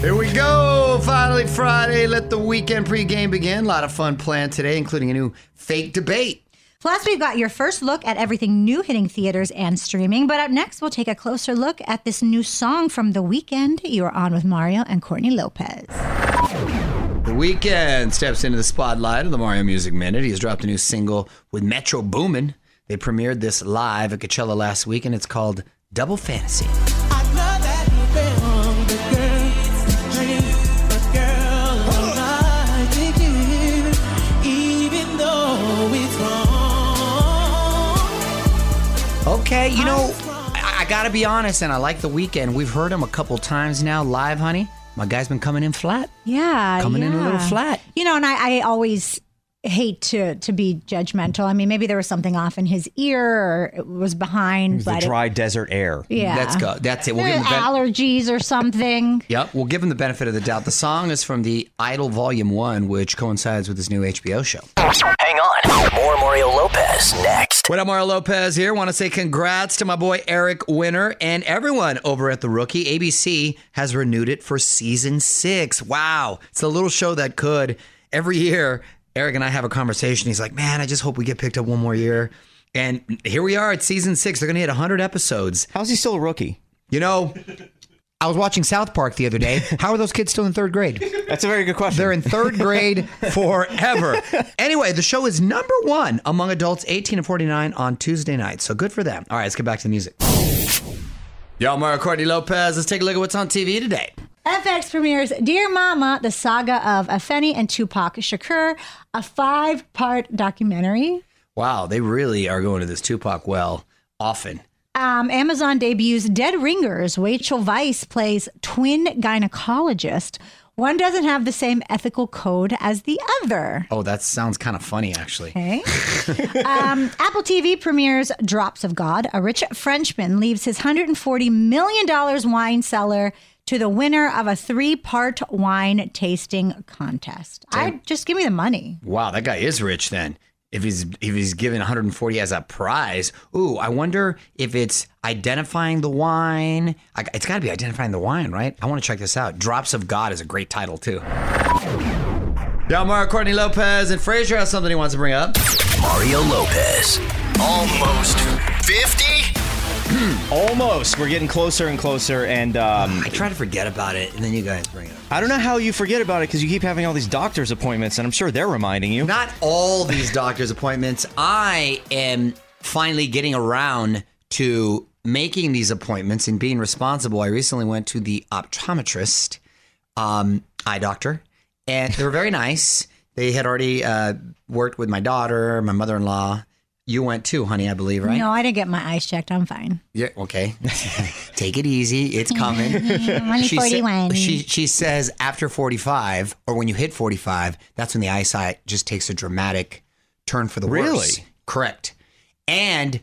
Here we go. Finally, Friday. Let the weekend pregame begin. A lot of fun planned today, including a new fake debate. Plus, we've got your first look at everything new hitting theaters and streaming. But up next, we'll take a closer look at this new song from The Weeknd. You're on with Mario and Courtney Lopez. The Weeknd steps into the spotlight of the Mario Music Minute. He's dropped a new single with Metro Boomin. They premiered this live at Coachella last week, and it's called Double Fantasy. Okay, you know, I, I gotta be honest, and I like the Weeknd. We've heard him a couple times now live, honey. My guy's been coming in flat. Yeah. Coming in a little yeah. flat. You know, and I, I always hate to to be judgmental. I mean, maybe there was something off in his ear or it was behind, The but dry desert air. yeah. Let's go. That's it. We'll give him the ben- allergies or something. Yep, we'll give him the benefit of the doubt. The song is from the Idol Volume 1, which coincides with his new HBO show. Hang on. More Mario Lopez next. What up, Mario Lopez here. Want to say congrats to my boy Eric Winter and everyone over at The Rookie. ABC has renewed it for season six. Wow. It's a little show that could. Every year, Eric and I have a conversation. He's like, man, I just hope we get picked up one more year. And here we are at season six. They're going to hit 100 episodes. How's he still a rookie? You know, I was watching South Park the other day. How are those kids still in third grade? That's a very good question. They're in third grade forever. Anyway, the show is number one among adults 18 to 49 on Tuesday night. So good for them. All right, let's get back to the music. Y'all, Mario Courtney Lopez. Let's take a look at what's on TV today. FX premieres Dear Mama, the saga of Afeni and Tupac Shakur, a five part documentary. Wow, they really are going to this Tupac well often. Um, Amazon debuts Dead Ringers. Rachel Weisz plays twin gynecologist. One doesn't have the same ethical code as the other. Oh, that sounds kind of funny, actually. Okay. um, Apple TV premieres Drops of God. A rich Frenchman leaves his $140 million wine cellar to the winner of a three part wine tasting contest. I just give me the money. Wow, that guy is rich then. If he's if he's given 140 as a prize, ooh, I wonder if it's identifying the wine. I, it's got to be identifying the wine, right? I want to check this out. Drops of God is a great title too. Mario Courtney Lopez and Frazier has something he wants to bring up. Mario Lopez. Almost 50? Almost. We're getting closer and closer, and um, I try to forget about it, and then you guys bring it up. I don't know how you forget about it because you keep having all these doctor's appointments, and I'm sure they're reminding you. Not all these doctor's appointments. I am finally getting around to making these appointments and being responsible. I recently went to the optometrist, um, eye doctor, and they were very nice. They had already uh, worked with my daughter, my mother in law. You went too, honey, I believe, right? No, I didn't get my eyes checked. I'm fine. Yeah, okay. Take it easy. It's coming. I'm only She sa- 41. she she says after 45 or when you hit 45, that's when the eyesight just takes a dramatic turn for the worse. Really? Correct. And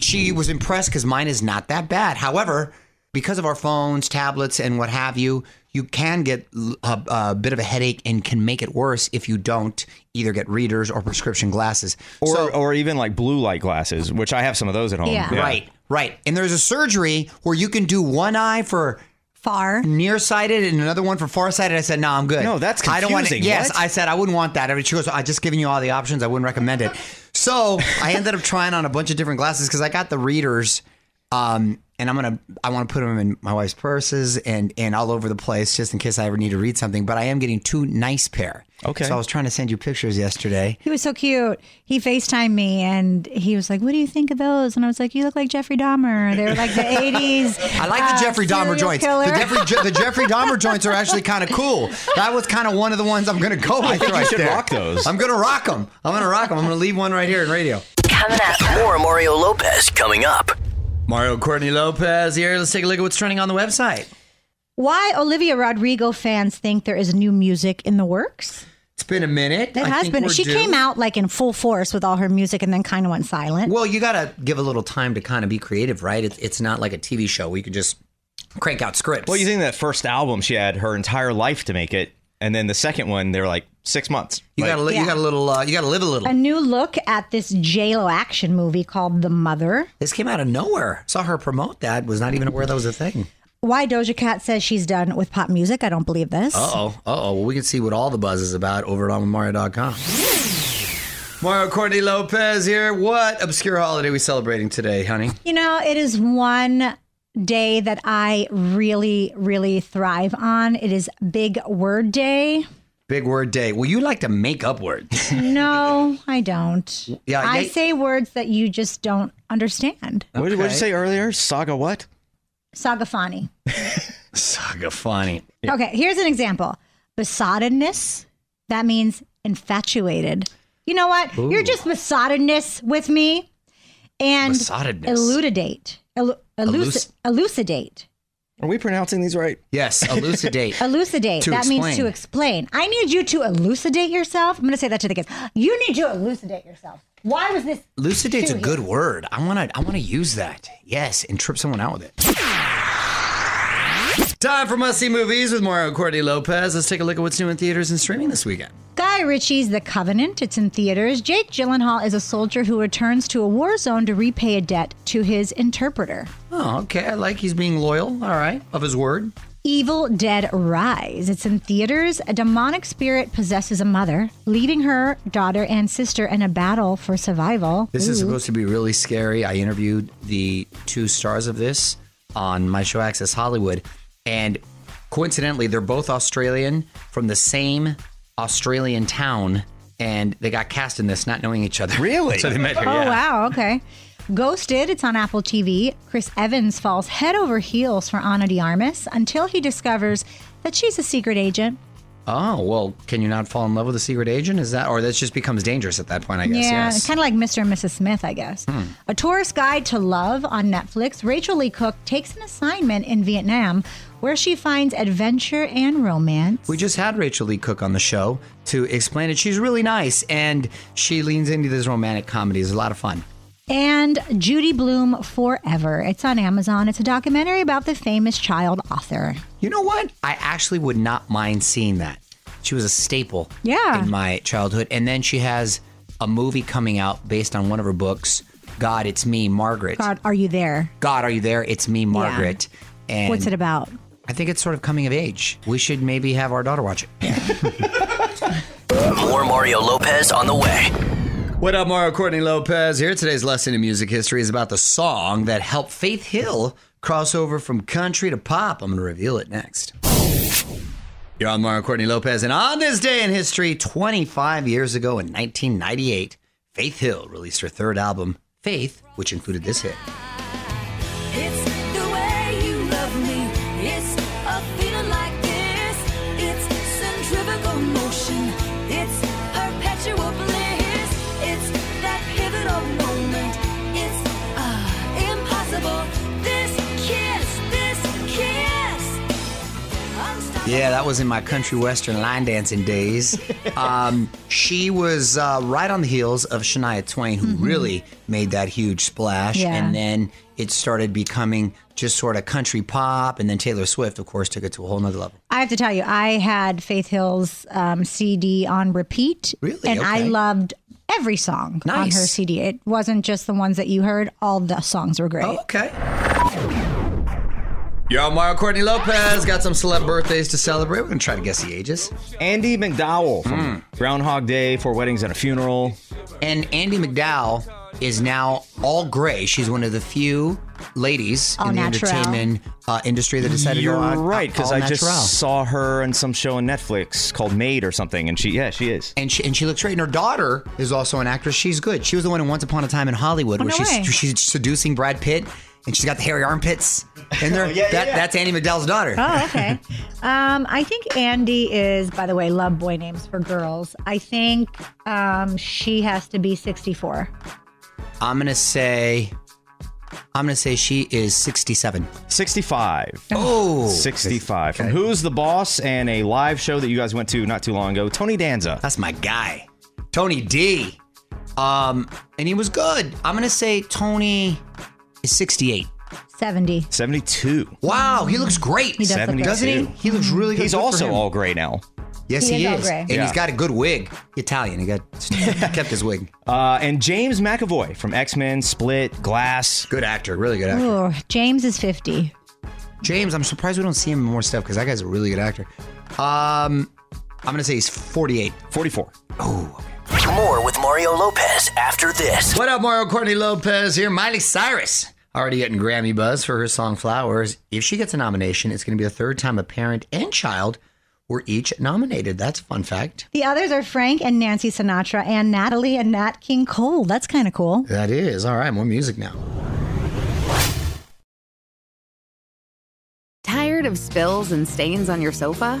she was impressed because mine is not that bad. However, because of our phones, tablets, and what have you, you can get a, a bit of a headache and can make it worse if you don't either get readers or prescription glasses. Or, So- or even like blue light glasses, which I have some of those at home. Yeah. Right, right. And there's a surgery where you can do one eye for Far. nearsighted and another one for farsighted. I said, no, I'm good. No, that's I don't want it. confusing. Yes, What? I said I wouldn't want that. And She goes, I just giving you all the options. I wouldn't recommend it. So I ended up trying on a bunch of different glasses because I got the readers. Um, and I'm gonna, I want to put them in my wife's purses and and all over the place just in case I ever need to read something. But I am getting two nice pair. Okay. So I was trying to send you pictures yesterday. He was so cute. He FaceTimed me and he was like, What do you think of those? And I was like, You look like Jeffrey Dahmer. They were like the 80s. I like the uh, Jeffrey Dahmer joints. killer. The Jeffrey, the Jeffrey Dahmer joints are actually kind of cool. That was kind of one of the ones I'm going to go with. I think you right should there. rock those. I'm going to rock them. I'm going to rock them. I'm going to leave one right here in radio. Coming up. More Mario Lopez coming up. Mario Courtney Lopez here. Let's take a look at what's trending on the website. Why Olivia Rodrigo fans think there is new music in the works? It's been a minute. It I has think been. She due. came out like in full force with all her music and then kind of went silent. Well, you got to give a little time to kind of be creative, right? It's, it's not like a TV show where you can just crank out scripts. Well, you think that first album, she had her entire life to make it. And then the second one, they're like six months. you Like, got to li- you got a little uh, you got to live a little. a new look at this J Lo action movie called The Mother. this came out of nowhere. Saw her promote that. Was not even aware that was a thing. Why Doja Cat says she's done with pop music. I don't believe this. Uh oh. Uh oh. Well, we can see what all the buzz is about over at onwithmario.com. Mario Courtney Lopez here. What obscure holiday are we celebrating today, honey? You know, it is one day that I really, really thrive on. It is Big Word Day. Big word day. Well, you like to make up words. No, I don't. Yeah, I yeah. say words that you just don't understand. What did what did you say earlier? Saga what? Saga Sagafani. Saga funny. Okay, here's an example. Besottedness, that means infatuated. You know what? You're just besottedness with me. And Besottedness. elucidate. Elu- eluci- elucidate. Are we pronouncing these right? Yes, elucidate. Elucidate. To that means to explain. I need you to elucidate yourself. I'm going to say that to the kids. You need to elucidate yourself. Why was this? Elucidate's a good here. word. I want to I want to use that. Yes, and trip someone out with it. Time for must see movies with Mario Courtney Lopez. Let's take a look at what's new in theaters and streaming this weekend. Guy Ritchie's The Covenant. It's in theaters. Jake Gyllenhaal is a soldier who returns to a war zone to repay a debt to his interpreter. Oh, okay. I like he's being loyal. All right, of his word. Evil Dead Rise. It's in theaters. A demonic spirit possesses a mother, leaving her daughter and sister in a battle for survival. This is supposed to be really scary. I interviewed the two stars of this on my show Access Hollywood, and coincidentally, they're both Australian from the same Australian town, and they got cast in this, not knowing each other. Really? so they met here. Oh, yeah. wow. Okay. Ghosted. It's on Apple TV. Chris Evans falls head over heels for Ana de Armas until he discovers that she's a secret agent. Oh well, can you not fall in love with a secret agent? Is that, or that just becomes dangerous at that point? I guess. Yeah, yes. Hmm. kind of like Mr. and Mrs. Smith, I guess. A Tourist Guide to Love on Netflix. Rachael Leigh Cook takes an assignment in Vietnam where she finds adventure and romance. We just had Rachael Leigh Cook on the show to explain it. She's really nice, and she leans into this romantic comedy. It's a lot of fun. And Judy Blume Forever. It's on Amazon. It's a documentary about the famous child author. You know what? I actually would not mind seeing that. She was a staple Yeah. in my childhood. And then she has a movie coming out based on one of her books. God, it's me, Margaret. God, are you there? God, are you there? It's me, Margaret. And What's it about? I think it's sort of coming of age. We should maybe have our daughter watch it. More Mario Lopez on the way. What up, Mario Courtney Lopez here. Today's lesson in music history is about the song that helped Faith Hill cross over from country to pop. I'm going to reveal it next. You're on Mario Courtney Lopez, and on this day in history, 25 years ago in 1998, Faith Hill released her third album, Faith, which included this hit. It's Yeah, that was in my country western line dancing days. Um, she was uh, right on the heels of Shania Twain, who really made that huge splash. Yeah. And then it started becoming just sort of country pop. And then Taylor Swift, of course, took it to a whole nother level. I have to tell you, I had Faith Hill's um, CD on repeat. Really? And I loved every song on her CD. It wasn't just the ones that you heard, all the songs were great. okay. Yo, Mario Courtney Lopez got some celeb birthdays to celebrate. We're going to try to guess the ages. Andie MacDowell from Groundhog Day, Four Weddings and a Funeral. And Andie MacDowell is now all gray. She's one of the few ladies All in the natural. entertainment uh, industry that decided to You're go on right, because all I just natural. saw her in some show on Netflix called Maid or something, and she, yeah, she is. and she and she looks great. And her daughter is also an actress. She's good. She was the one in Once Upon a Time in Hollywood Oh, where no she's way. she's seducing Brad Pitt, and she's got the hairy armpits. And there, Oh, yeah, that, yeah. that's Andie MacDowell's daughter. Oh, okay. um, I think Andie is, by the way, love boy names for girls. I think um, she has to be 64. I'm gonna say, I'm gonna say she is 67. 65. Oh, 65. From Who's the Boss and a live show that you guys went to not too long ago, Tony Danza. That's my guy, Tony D. Um, and he was good. I'm gonna say Tony is 68. 70. 72. Wow, he looks great. He does look great. doesn't he? He looks really good. He's Good for also him. all gray now. Yes, He he, is all is. gray. And Yeah. he's got a good wig. Italian. He got kept his wig. Uh, and James McAvoy from X Men, Split, Glass. Good actor. Really good actor. Oh, James is 50. James, I'm surprised we don't see him in more stuff because that guy's a really good actor. Um, I'm gonna say he's 48. 44. More with Mario Lopez after this. What up, Mario Courtney Lopez here? Miley Cyrus already getting Grammy buzz for her song "Flowers." If she gets a nomination, it's going to be the third time a parent and child were each nominated. That's a fun fact. The others are Frank and Nancy Sinatra and Natalie and Nat King Cole. That's kind of cool. That is all right. More music now. Tired of spills and stains on your sofa?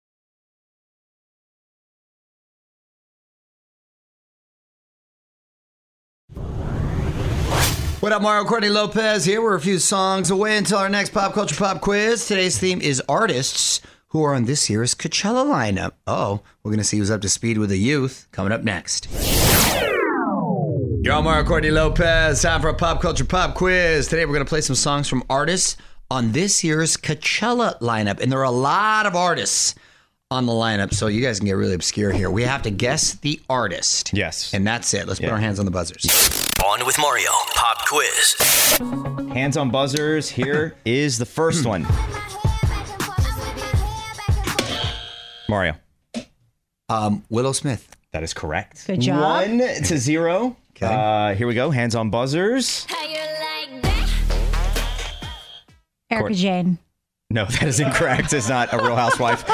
What up, Mario Courtney Lopez here. We're a few songs away until our next pop culture pop quiz. Today's theme is artists who are on this year's Coachella lineup. Oh, we're going to see who's up to speed with the youth coming up next. Yo, Mario Courtney Lopez. Time for a pop culture pop quiz. Today we're going to play some songs from artists on this year's Coachella lineup. And there are a lot of artists on the lineup, so you guys can get really obscure here. We have to guess the artist. Yes. And that's it. Let's put Yeah. our hands on the buzzers. On with Mario. Pop quiz. Hands on buzzers. Here is the first one. Mario. Um, Willow Smith. That is correct. Good job. One to zero. Okay. Uh, here we go. Hands on buzzers. Erica Court- Jane. No, that is incorrect. it's not a Real Housewife.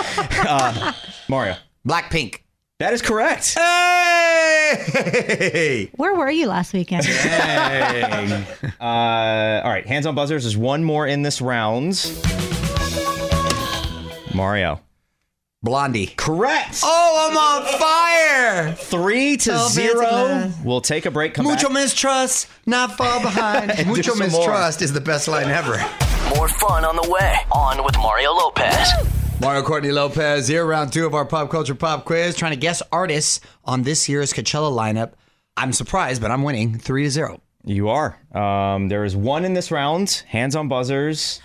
Uh, Mario. Blackpink. That is correct. Hey! Where were you last weekend? Dang. uh, all right. Hands on buzzers. There's one more in this round. Mario. Blondie. Correct. Oh, I'm on fire! Three to Oh, zero. fancy. We'll take a break. Come Mucho back. mistrust, not far behind. And do Mucho some more. mistrust is the best line ever. More fun on the way. On with Mario Lopez. Mario Courtney Lopez here, round two of our pop culture pop quiz, trying to guess artists on this year's Coachella lineup. I'm surprised, but I'm winning three to zero. You are. Um, there is one in this round. Hands on buzzers.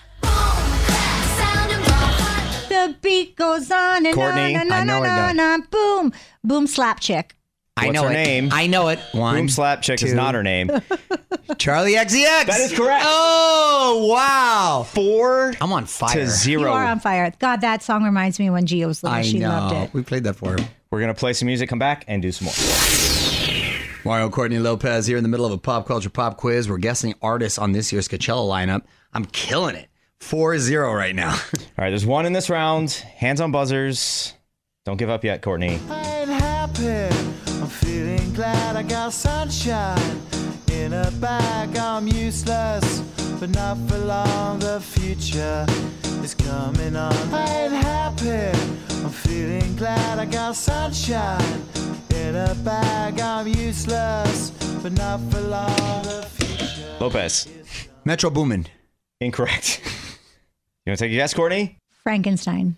the beat goes on and Courtney, on and I on know and it on, does. on. Boom. Boom slap chick. I know her it. name? I know it. One. Boom Slap Chick is not her name. Charli XCX. That is correct. Oh, wow. Four I'm on fire. to You zero. are on fire. God, that song reminds me when Gio was little. I she know. loved it. We played that for him. We're gonna play some music, come back, and do some more. Mario Courtney Lopez here in the middle of a pop culture pop quiz. We're guessing artists on this year's Coachella lineup. I'm killing it. 4 0 right now. All right, there's one in this round. Hands on buzzers. Don't give up yet, Courtney. I ain't happy. I'm feeling glad I got sunshine in a bag. I'm useless, but not for long. The future is coming on. I ain't happy. I'm feeling glad I got sunshine in a bag. I'm useless, but not for long. The future. Lopez. Metro Boomin. Incorrect. You want to take a guess, Courtney? Frankenstein.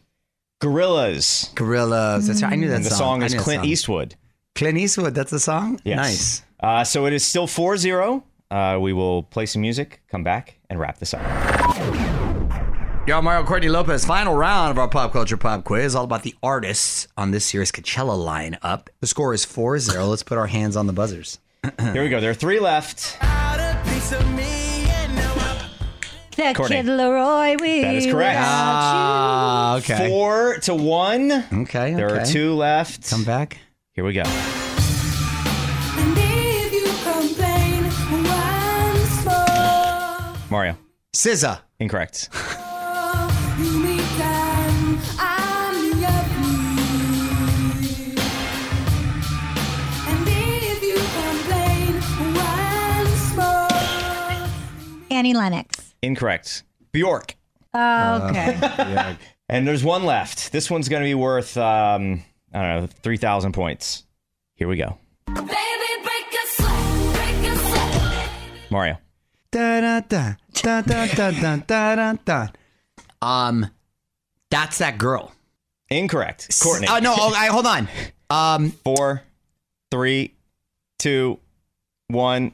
Gorillaz. Gorillaz. That's right. I knew that And the song. song is Clint song. Eastwood. Clint Eastwood. That's the song. Yes. Nice. Uh, so it is still 4 0. Uh, we will play some music, come back, and wrap this up. Y'all, Mario Courtney Lopez, final round of our pop culture pop quiz, all about the artists on this year's Coachella lineup. The score is 4 0. Let's put our hands on the buzzers. Here we go. There are three left. The Courtney. Kid LAROI. We That is correct. Ah, okay. Four to one. Okay. There are two left. Come back. Here we go. Mario. SZA. Incorrect. Annie Lennox. Incorrect. Bjork. Oh, okay. Uh, yeah. And there's one left. This one's going to be worth um, I don't know, 3,000 points. Here we go. baby, break a sweat, break a sweat. Mario. Da da da da da da da da da da. Um, that's that girl. Incorrect. Courtney. Oh no! Oh, I, hold on. Um, Four, three, two, one.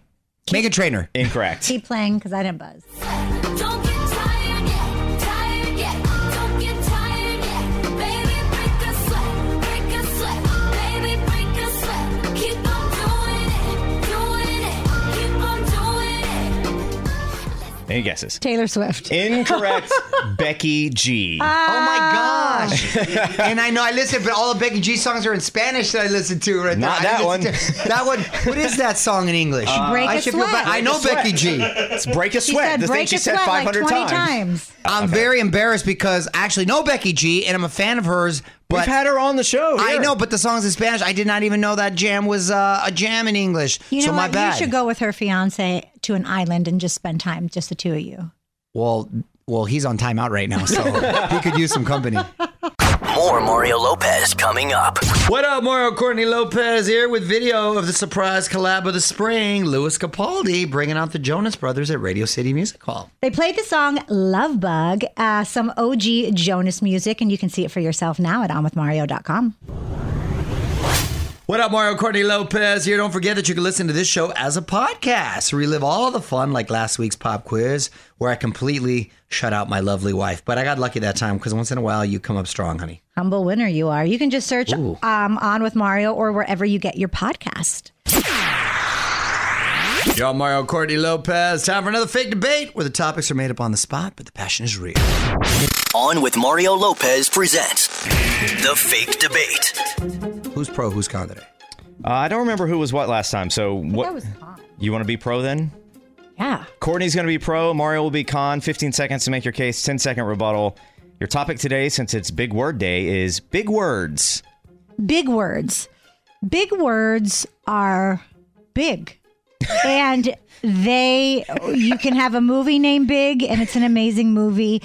Meghan Trainor. Incorrect. Keep playing because I didn't buzz. Any guesses? Taylor Swift. Incorrect. Becky G. Ah. Oh my gosh! and I know I listen, but all the Becky G songs are in Spanish that I listen to. Right Not there. I that listen one. to- that one. What is that song in English? Uh, break I a should feel sweat. bad. I know Break a Becky G. It's break a She sweat. said the thing break she a said sweat like 500 20 times. times. I'm very embarrassed because I actually know Becky G and I'm a fan of hers. But We've had her on the show. I know, but the song's in Spanish. I did not even know that jam was uh, a jam in English. You know so my what? bad. You should go with her fiance to an island and just spend time, just the two of you. Well, well, he's on timeout right now, so he could use some company. More Mario Lopez coming up. What up, Mario Courtney Lopez here with video of the surprise collab of the spring. Lewis Capaldi bringing out the Jonas Brothers at Radio City Music Hall. They played the song Love Bug, uh, some OG Jonas music, and you can see it for yourself now at onwithmario.com. What up, Mario Courtney Lopez here. Don't forget that you can listen to this show as a podcast. Relive all the fun like last week's pop quiz, where I completely shut out my lovely wife. But I got lucky that time because once in a while you come up strong, honey. Humble winner you are. You can just search um, On With Mario or wherever you get your podcast. Yo, Mario Courtney Lopez. Time for another fake debate where the topics are made up on the spot, but the passion is real. On with Mario Lopez presents The Fake Debate. Who's pro, who's con today? Uh, I don't remember who was what last time. So what? That was fun. you want to be pro then? Yeah. Courtney's going to be pro. Mario will be con. 15 seconds to make your case. 10 second rebuttal. Your topic today, since it's Big Word Day, is big words. Big words. Big words are big. and they, you can have a movie named Big, and it's an amazing movie.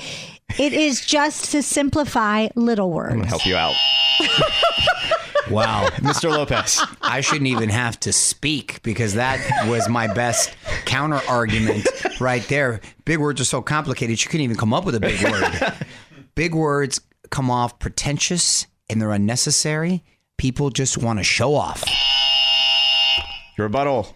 It is just to simplify little words. I'm going to help you out. Wow. Mr. Lopez. I shouldn't even have to speak because that was my best counter argument right there. Big words are so complicated, you couldn't even come up with a big word. big words come off pretentious and they're unnecessary. People just want to show off. Your rebuttal.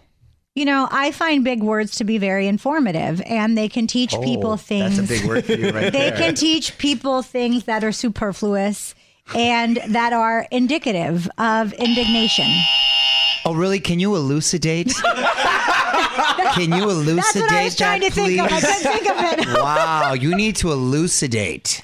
You know, I find big words to be very informative, and they can teach people things. Oh, That's a big word for you right they there. can teach people things that are superfluous and that are indicative of indignation. Oh, really? Can you elucidate? Can you elucidate That's what I was trying that, to think of. I please? couldn't think of it. Wow, you need to elucidate.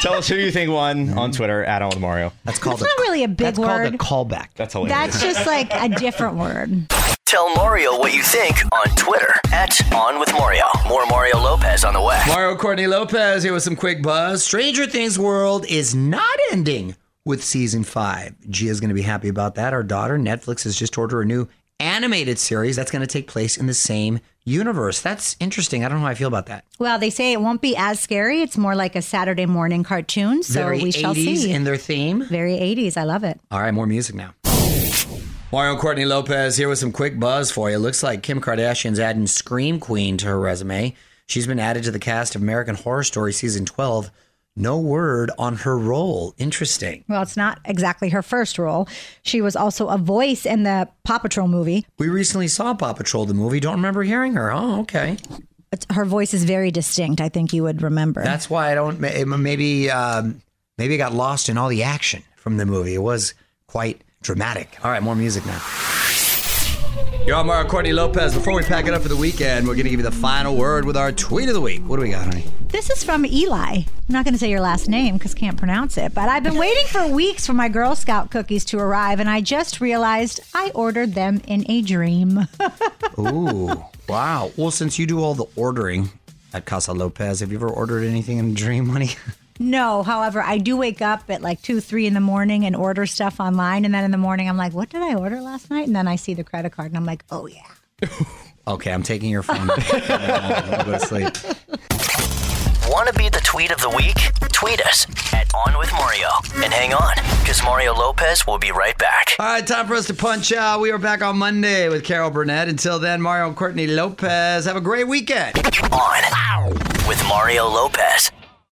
Tell us who you think won mm-hmm. on Twitter at On with Mario. That's called It's not really a big that's called word. a callback. That's hilarious. That's just like a different word. Tell Mario what you think on Twitter at On With Mario. More Mario Lopez on the way. Mario Courtney Lopez here with some quick buzz. Stranger Things World is not ending with season five. Gia's going to be happy about that. Our daughter, Netflix, has just ordered a new animated series that's going to take place in the same universe. That's interesting. I don't know how I feel about that. Well, they say it won't be as scary. It's more like a Saturday morning cartoon. So Very we shall see. in their theme. Very 80s. I love it. All right, more music now. Mario Courtney Lopez here with some quick buzz for you. Looks like Kim Kardashian's adding Scream Queen to her resume. She's been added to the cast of American Horror Story season 12. no word on her role. Interesting. Well, it's not exactly her first role. She was also a voice in the Paw Patrol movie. We recently saw Paw Patrol, the movie. Don't remember hearing her. Oh, okay. It's, her voice is very distinct. I think you would remember. That's why I don't. Maybe, um, maybe I got lost in all the action from the movie. It was quite dramatic. All right, more music now. Yo, I'm Mario Courtney Lopez. Before we pack it up for the weekend, we're going to give you the final word with our tweet of the week. What do we got, honey? This is from Eli. I'm not going to say your last name because can't pronounce it, but I've been waiting for weeks for my Girl Scout cookies to arrive, and I just realized I ordered them in a dream. Ooh, wow. Well, since you do all the ordering at Casa Lopez, have you ever ordered anything in a dream, honey? no, however, I do wake up at like two, three in the morning and order stuff online, and then in the morning I'm like, "What did I order last night?" And then I see the credit card, and I'm like, "Oh yeah." Okay, I'm taking your phone. Uh, I'll go to sleep. Want to be the tweet of the week? Tweet us at On With Mario. And hang on, because Mario Lopez will be right back. All right, time for us to punch out. We are back on Monday with Carol Burnett. Until then, Mario and Courtney Lopez. Have a great weekend. On with Mario Lopez.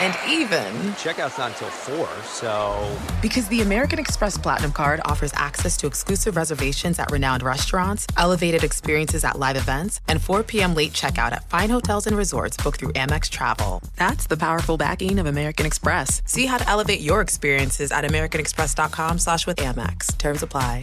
and even, Checkout's not until 4, so. because the American Express Platinum Card offers access to exclusive reservations at renowned restaurants, elevated experiences at live events, and 4 p.m. late checkout at fine hotels and resorts booked through Amex Travel. That's the powerful backing of American Express. See how to elevate your experiences at americanexpress.com slash with Amex. Terms apply.